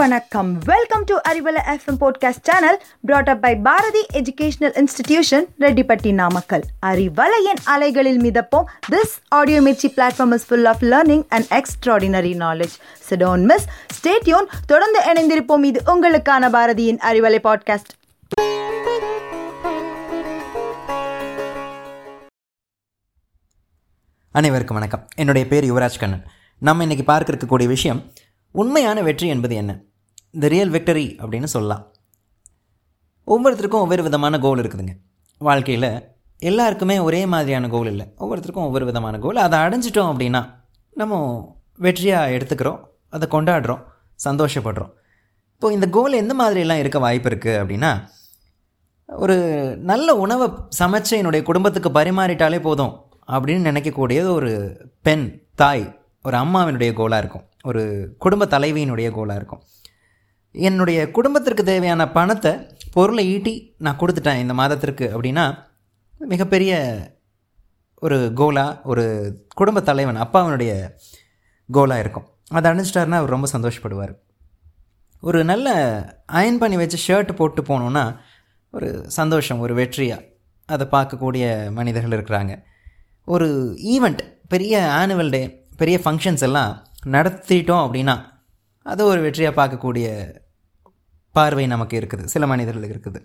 வணக்கம். Welcome to Arivalai FM podcast channel brought up by Bharathi educational institution Rettipatti Namakkal அறிவலையின் அலைகளில் மிதப்போம். This audio Mirchi platform is full of learning and extraordinary knowledge சிடோன் miss stay tuned தொடர்ந்து இணைந்திருப்போம். இது உங்களுக்கான பாரதியின் Arivalai podcast அனைவருக்கும் வணக்கம். என்னுடைய பேர் யுவராஜ் கண்ணன். நம்ம இன்றைக்கி பார்க்க இருக்கக்கூடிய விஷயம் உண்மையான வெற்றி என்பது என்ன? த ரியல் விக்டரி அப்படின்னு சொல்லலாம். ஒவ்வொருத்தருக்கும் ஒவ்வொரு விதமான கோல் இருக்குதுங்க. வாழ்க்கையில் எல்லாருக்குமே ஒரே மாதிரியான கோல் இல்லை. ஒவ்வொருத்தருக்கும் ஒவ்வொரு விதமான கோல் அதை அடைஞ்சிட்டோம் அப்படின்னா நம்ம வெற்றியாக எடுத்துக்கிறோம் அதை கொண்டாடுறோம் சந்தோஷப்படுறோம். இப்போது இந்த கோல் எந்த மாதிரியெல்லாம் இருக்க வாய்ப்பு இருக்குது அப்படின்னா ஒரு நல்ல உணவை சமைச்சு என்னுடைய குடும்பத்துக்கு பரிமாறிட்டாலே போதும் அப்படின்னு நினைக்கக்கூடியது ஒரு பெண் தாய் ஒரு அம்மாவினுடைய கோலாக இருக்கும். ஒரு குடும்ப தலைவியினுடைய கோலாக இருக்கும். என்னுடைய குடும்பத்திற்கு தேவையான பணத்தை பொருளை ஈட்டி நான் கொடுத்துட்டேன் இந்த மாதத்திற்கு அப்படின்னா மிகப்பெரிய ஒரு கோலாக ஒரு குடும்ப தலைவன் அப்பாவினுடைய கோலாக இருக்கும். அதை அணிச்சிட்டாருன்னா அவர் ரொம்ப சந்தோஷப்படுவார். ஒரு நல்ல அயன் பண்ணி வச்சு ஷர்ட் போட்டு போனோன்னா ஒரு சந்தோஷம் ஒரு வெற்றியாக அதை பார்க்கக்கூடிய மனிதர்கள் இருக்கிறாங்க. ஒரு ஈவெண்ட் பெரிய ஆனுவல் டே பெரிய ஃபங்க்ஷன்ஸ் எல்லாம் நடத்திட்டோம் அப்படின்னா அது ஒரு வெற்றியாக பார்க்கக்கூடிய பார்வை நமக்கு இருக்குது சில மனிதர்களுக்கு இருக்குது.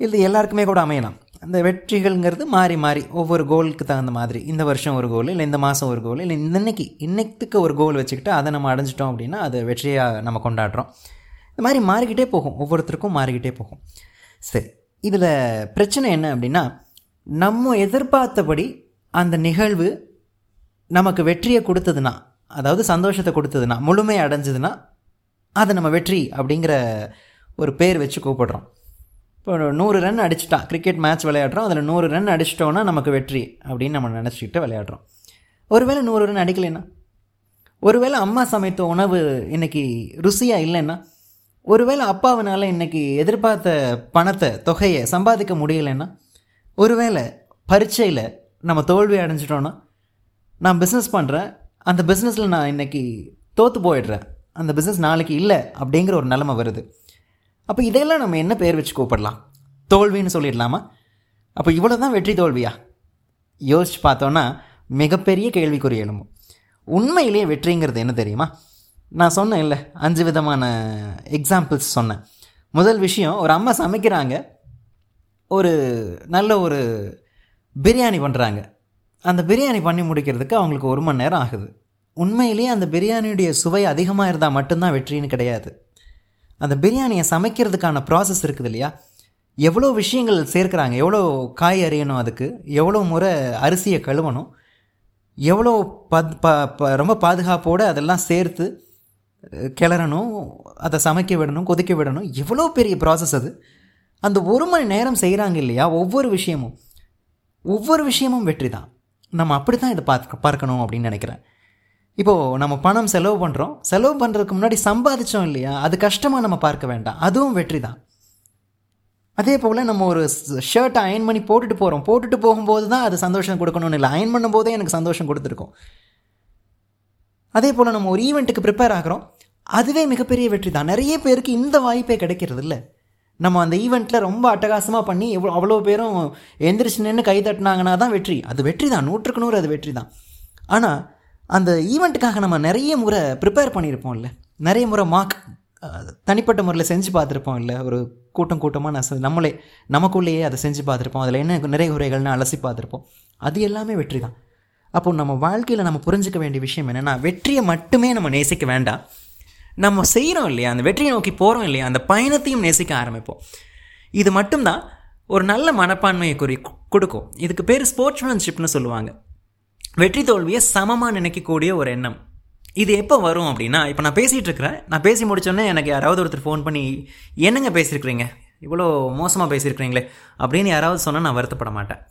இது எல்லாருக்குமே கூட அமையலாம். அந்த வெற்றிகள்ங்கிறது மாறி மாறி ஒவ்வொரு கோலுக்கு தகுந்த மாதிரி இந்த வருஷம் ஒரு கோல் இல்லை இந்த மாதம் ஒரு கோல் இல்லை இன்னைக்கு இன்னைக்கு ஒரு கோல் வச்சுக்கிட்டு அதை நம்ம அடைஞ்சிட்டோம் அப்படின்னா அது வெற்றியாக நம்ம கொண்டாடுறோம். இந்த மாதிரி மாறிக்கிட்டே போகும். ஒவ்வொருத்தருக்கும் மாறிக்கிட்டே போகும். சரி இதில் பிரச்சனை என்ன அப்படின்னா நம்ம எதிர்பார்த்தபடி அந்த நிகழ்வு நமக்கு வெற்றியை கொடுத்ததுன்னா அதாவது சந்தோஷத்தை கொடுத்ததுன்னா முழுமை அடைஞ்சதுன்னா அதை நம்ம வெற்றி அப்படிங்கிற ஒரு பேர் வச்சு கூப்பிடுறோம். இப்போ நூறு ரன் அடிச்சிட்டான் கிரிக்கெட் மேட்ச் விளையாடுறோம் அதில் நூறு ரன் அடிச்சிட்டோன்னா நமக்கு வெற்றி அப்படின்னு நம்ம நினச்சிக்கிட்டு விளையாடுறோம். ஒருவேளை நூறு ரன் அடிக்கலைன்னா? ஒருவேளை அம்மா சமைத்த உணவு இன்றைக்கி ருசியாக இல்லைன்னா? ஒருவேளை அப்பாவினால இன்றைக்கி எதிர்பார்த்த பணத்தை தொகையை சம்பாதிக்க முடியலைன்னா? ஒருவேளை பரீட்சையில் நம்ம தோல்வி அடைஞ்சிட்டோன்னா நான் பிஸ்னஸ் பண்ணுறேன் அந்த பிஸ்னஸில் நான் இன்றைக்கி தோற்று போயிடுறேன். அந்த பிஸ்னஸ் நாளைக்கு இல்லை அப்படிங்கிற ஒரு நிலமை வருது. அப்போ இதையெல்லாம் நம்ம என்ன பேர் வச்சு கூப்பிடலாம்? தோல்வின்னு சொல்லிடலாமா? அப்போ இவ்வளோ தான் வெற்றி தோல்வியா? யோசிச்சு பார்த்தோன்னா மிகப்பெரிய கேள்விக்குறி எழும்பும். உண்மையிலேயே வெற்றிங்கிறது என்ன தெரியுமா? நான் சொன்னேன் இல்லை அஞ்சு விதமான எக்ஸாம்பிள்ஸ் சொன்னேன். முதல் விஷயம் ஒரு அம்மா சமைக்கிறாங்க ஒரு நல்ல ஒரு பிரியாணி பண்ணுறாங்க அந்த பிரியாணி பண்ணி முடிக்கிறதுக்கு அவங்களுக்கு ஒரு மணி நேரம் ஆகுது. உண்மையிலேயே அந்த பிரியாணியுடைய சுவை அதிகமாக இருந்தால் மட்டும்தான் வெற்றின்னு கிடையாது. அந்த பிரியாணியை சமைக்கிறதுக்கான ப்ராசஸ் இருக்குது இல்லையா? எவ்வளோ விஷயங்கள் சேர்க்குறாங்க? எவ்வளோ காய் அறியணும் அதுக்கு? எவ்வளோ முறை அரிசியை கழுவணும்? எவ்வளோ பத் ப ப ரொம்ப பாதுகாப்போடு அதெல்லாம் சேர்த்து கிளறணும் அதை சமைக்க விடணும் கொதிக்க விடணும். எவ்வளோ பெரிய ப்ராசஸ் அது. அந்த ஒரு மணி நேரம் செய்கிறாங்க இல்லையா? ஒவ்வொரு விஷயமும். ஒவ்வொரு விஷயமும் வெற்றி தான் நம்ம அப்படி தான் இதை பார்க்க பார்க்கணும் அப்படின்னு நினைக்கிறேன். இப்போது நம்ம பணம் செலவு பண்ணுறோம் செலவு பண்ணுறதுக்கு முன்னாடி சம்பாதிச்சோம் இல்லையா? அது கஷ்டமாக நம்ம பார்க்க வேண்டாம். அதுவும் வெற்றி தான். அதே போல் நம்ம ஒரு ஷர்ட்டை அயன் பண்ணி போட்டுட்டு போகிறோம் போட்டுட்டு போகும்போது தான் அது சந்தோஷம் கொடுக்கணும்னு இல்லை. அயன் பண்ணும்போதே எனக்கு சந்தோஷம் கொடுத்துருக்கோம். அதே போல் நம்ம ஒரு ஈவெண்ட்டுக்கு ப்ரிப்பேர் ஆகிறோம். அதுவே மிகப்பெரிய வெற்றி தான். நிறைய பேருக்கு இந்த வாய்ப்பே கிடைக்கிறது இல்லை. நம்ம அந்த ஈவெண்ட்டில் ரொம்ப அட்டகாசமாக பண்ணி எவ்வளோ அவ்வளோ பேரும் எந்திரிச்சு நின்று கை தட்டினாங்கன்னா தான் வெற்றி. அது வெற்றி தான். நூற்றுக்கு நூறு அது வெற்றி தான். ஆனால் அந்த ஈவெண்ட்டுக்காக நம்ம நிறைய முறை ப்ரிப்பேர் பண்ணியிருப்போம் இல்லை நிறைய முறை மார்க் தனிப்பட்ட முறையில் செஞ்சு பார்த்துருப்போம் இல்லை ஒரு கூட்டம் கூட்டமாக நான் செ- நம்மளே நமக்குள்ளேயே அதை செஞ்சு பார்த்துருப்போம். அதில் என்ன நிறைய குறைகள்னு அலசி பார்த்துருப்போம். அது எல்லாமே வெற்றி தான். அப்போ நம்ம வாழ்க்கையில் நம்ம புரிஞ்சுக்க வேண்டிய விஷயம் என்னென்னா வெற்றியை மட்டுமே நம்ம நேசிக்க வேண்டாம். நம்ம செய்கிறோம் இல்லையா? அந்த வெற்றியை நோக்கி போகிறோம் இல்லையா? அந்த பயணத்தையும் நேசிக்க ஆரம்பிப்போம். இது மட்டும்தான் ஒரு நல்ல மனப்பான்மையை குறி கொடுக்கும். இதுக்கு பேர் ஸ்போர்ட்ஸ்மேன்ஷிப்னு சொல்லுவாங்க. வெற்றி தோல்வியை சமமாக நினைக்கக்கூடிய ஒரு எண்ணம். இது எப்போ வரும் அப்படின்னா இப்போ நான் பேசிகிட்டு இருக்கிறேன் நான் பேசி முடிச்சோடனே எனக்கு யாராவது ஒருத்தர் ஃபோன் பண்ணி என்னங்க பேசியிருக்கிறீங்க இவ்வளோ மோசமாக பேசியிருக்கிறீங்களே அப்படின்னு யாராவது சொன்னால் நான் வருத்தப்பட மாட்டேன்.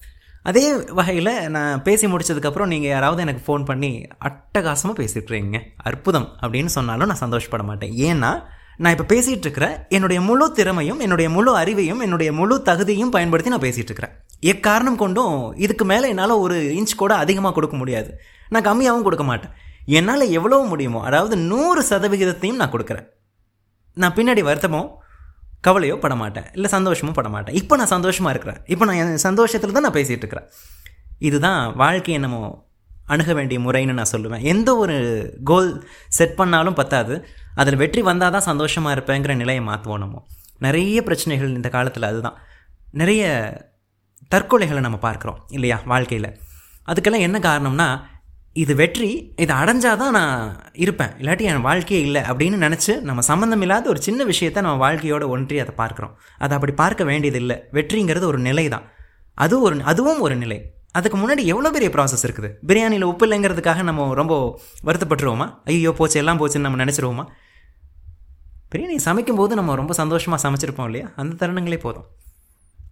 அதே வகையில் நான் பேசி முடிச்சதுக்கப்புறம் நீங்கள் யாராவது எனக்கு ஃபோன் பண்ணி அட்டகாசமாக பேசியிருக்கிறீங்க அற்புதம் அப்படின்னு சொன்னாலும் நான் சந்தோஷப்பட மாட்டேன். ஏன்னா நான் இப்போ பேசிகிட்டு இருக்கிறேன் என்னுடைய முழு திறமையும் என்னுடைய முழு அறிவையும் என்னுடைய முழு தகுதியும் பயன்படுத்தி நான் பேசிகிட்டு இருக்கிறேன் எக்காரணம் கொண்டும் இதுக்கு மேலே என்னால் ஒரு இன்ச் கூட அதிகமாக கொடுக்க முடியாது. நான் கம்மியாகவும் கொடுக்க மாட்டேன். என்னால் எவ்வளோ முடியுமோ அதாவது நூறு சதவிகிதத்தையும் நான் கொடுக்குறேன். நான் பின்னாடி வருத்தமோ கவலையோ பட மாட்டேன். இல்லை சந்தோஷமும் பட மாட்டேன். இப்போ நான் சந்தோஷமாக இருக்கிறேன். இப்போ நான் என் சந்தோஷத்தில் தான் நான் பேசிகிட்டு இருக்கிறேன். இதுதான் வாழ்க்கையை நம்ம அணுக வேண்டிய முறைன்னு நான் சொல்லுவேன். எந்த ஒரு கோல் செட் பண்ணாலும் பத்தாது. அதில் வெற்றி வந்தால் தான் சந்தோஷமாக இருப்பேங்கிற நிலையை மாற்றுவோம் நம்ம. நிறைய பிரச்சனைகள் இந்த காலத்தில் அதுதான். நிறைய தற்கொலைகளை நம்ம பார்க்குறோம் இல்லையா வாழ்க்கையில். அதுக்கெல்லாம் என்ன காரணம்னா இது வெற்றி இதை அடைஞ்சாதான் நான் இருப்பேன். இல்லாட்டி என் வாழ்க்கையே இல்லை அப்படின்னு நினச்சி நம்ம சம்மந்தம் இல்லாத ஒரு சின்ன விஷயத்த நம்ம வாழ்க்கையோட ஒன்றி அதை பார்க்குறோம். அதை அப்படி பார்க்க வேண்டியது இல்லை. வெற்றிங்கிறது ஒரு நிலை தான். அது ஒரு அதுவும் ஒரு நிலை. அதுக்கு முன்னாடி எவ்வளோ பெரிய ப்ராசஸ் இருக்குது? பிரியாணியில் உப்பு இல்லைங்கிறதுக்காக நம்ம ரொம்ப வருத்தப்பட்டுருவோமா? ஐயோ போச்சு எல்லாம் போச்சுன்னு நம்ம நினச்சிருவோமா? பிரியாணி சமைக்கும்போது நம்ம ரொம்ப சந்தோஷமாக சமைச்சிருப்போம் இல்லையா? அந்த தருணங்களே போதும்.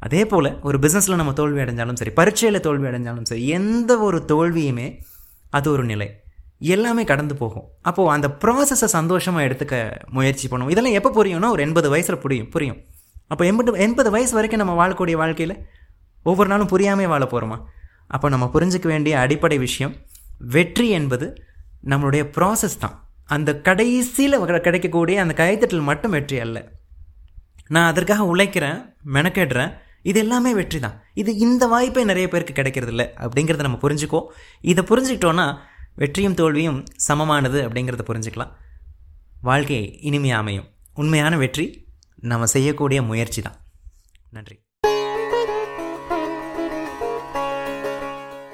அதே போல் ஒரு பிஸ்னஸில் நம்ம தோல்வி அடைஞ்சாலும் சரி பரீட்சையில் தோல்வி அடைஞ்சாலும் சரி எந்த ஒரு தோல்வியுமே அது ஒரு நிலை. எல்லாமே கடந்து போகும். அப்போது அந்த ப்ராசஸை சந்தோஷமாக எடுத்துக்க முயற்சி பண்ணுவோம் இதெல்லாம் எப்போ புரியும்னா ஒரு எண்பது வயசில் புரியும் புரியும். அப்போ எண்பது எண்பது வயசு வரைக்கும் நம்ம வாழக்கூடிய வாழ்க்கையில் ஒவ்வொரு நாளும் புரியாமே வாழ போகிறோமா அப்போ நம்ம புரிஞ்சிக்க வேண்டிய அடிப்படை விஷயம் வெற்றி என்பது நம்மளுடைய ப்ராசஸ் தான். அந்த கடைசியில் கிடைக்கக்கூடிய அந்த கைத்தட்டல் மட்டும் வெற்றி அல்ல. நான் அதற்காக உழைக்கிறேன் மெனக்கெடுறேன் இது எல்லாமே வெற்றி தான். இது இந்த வாய்ப்பே நிறைய பேருக்கு கிடைக்கிறதில்ல அப்படிங்கிறத நம்ம புரிஞ்சுக்கோ. இதை புரிஞ்சுக்கிட்டோன்னா வெற்றியும் தோல்வியும் சமமானது அப்படிங்கிறத புரிஞ்சுக்கலாம். வாழ்க்கை இனிமையாக அமையும். உண்மையான வெற்றி நம்ம செய்யக்கூடிய முயற்சி தான். நன்றி.